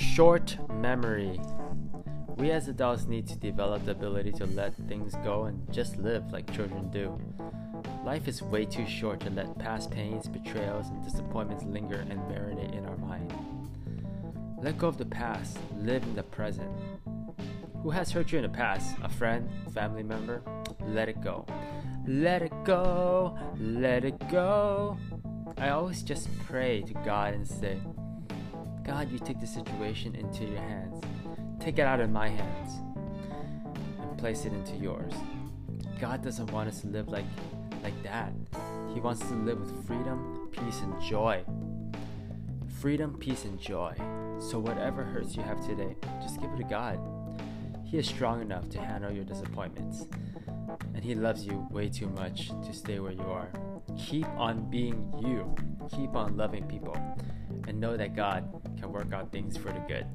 Short memory. We as adults need to develop the ability to let things go and just live like children do. Life is way too short to let past pains, betrayals, and disappointments linger and marinate in our mind. Let go of the past, live in the present. Who has hurt you in the past? A friend? Family member? Let it go. Let it go, let it go. I always just pray to God and say, God, you take the situation into your hands. Take it out of my hands and place it into yours. God doesn't want us to live like like that. He wants us to live with freedom, peace, and joy. Freedom, peace, and joy. So whatever hurts you have today, just give it to God. He is strong enough to handle your disappointments. And He loves you way too much to stay where you are. Keep on being you. Keep on loving people. And know that God can work out things for the good.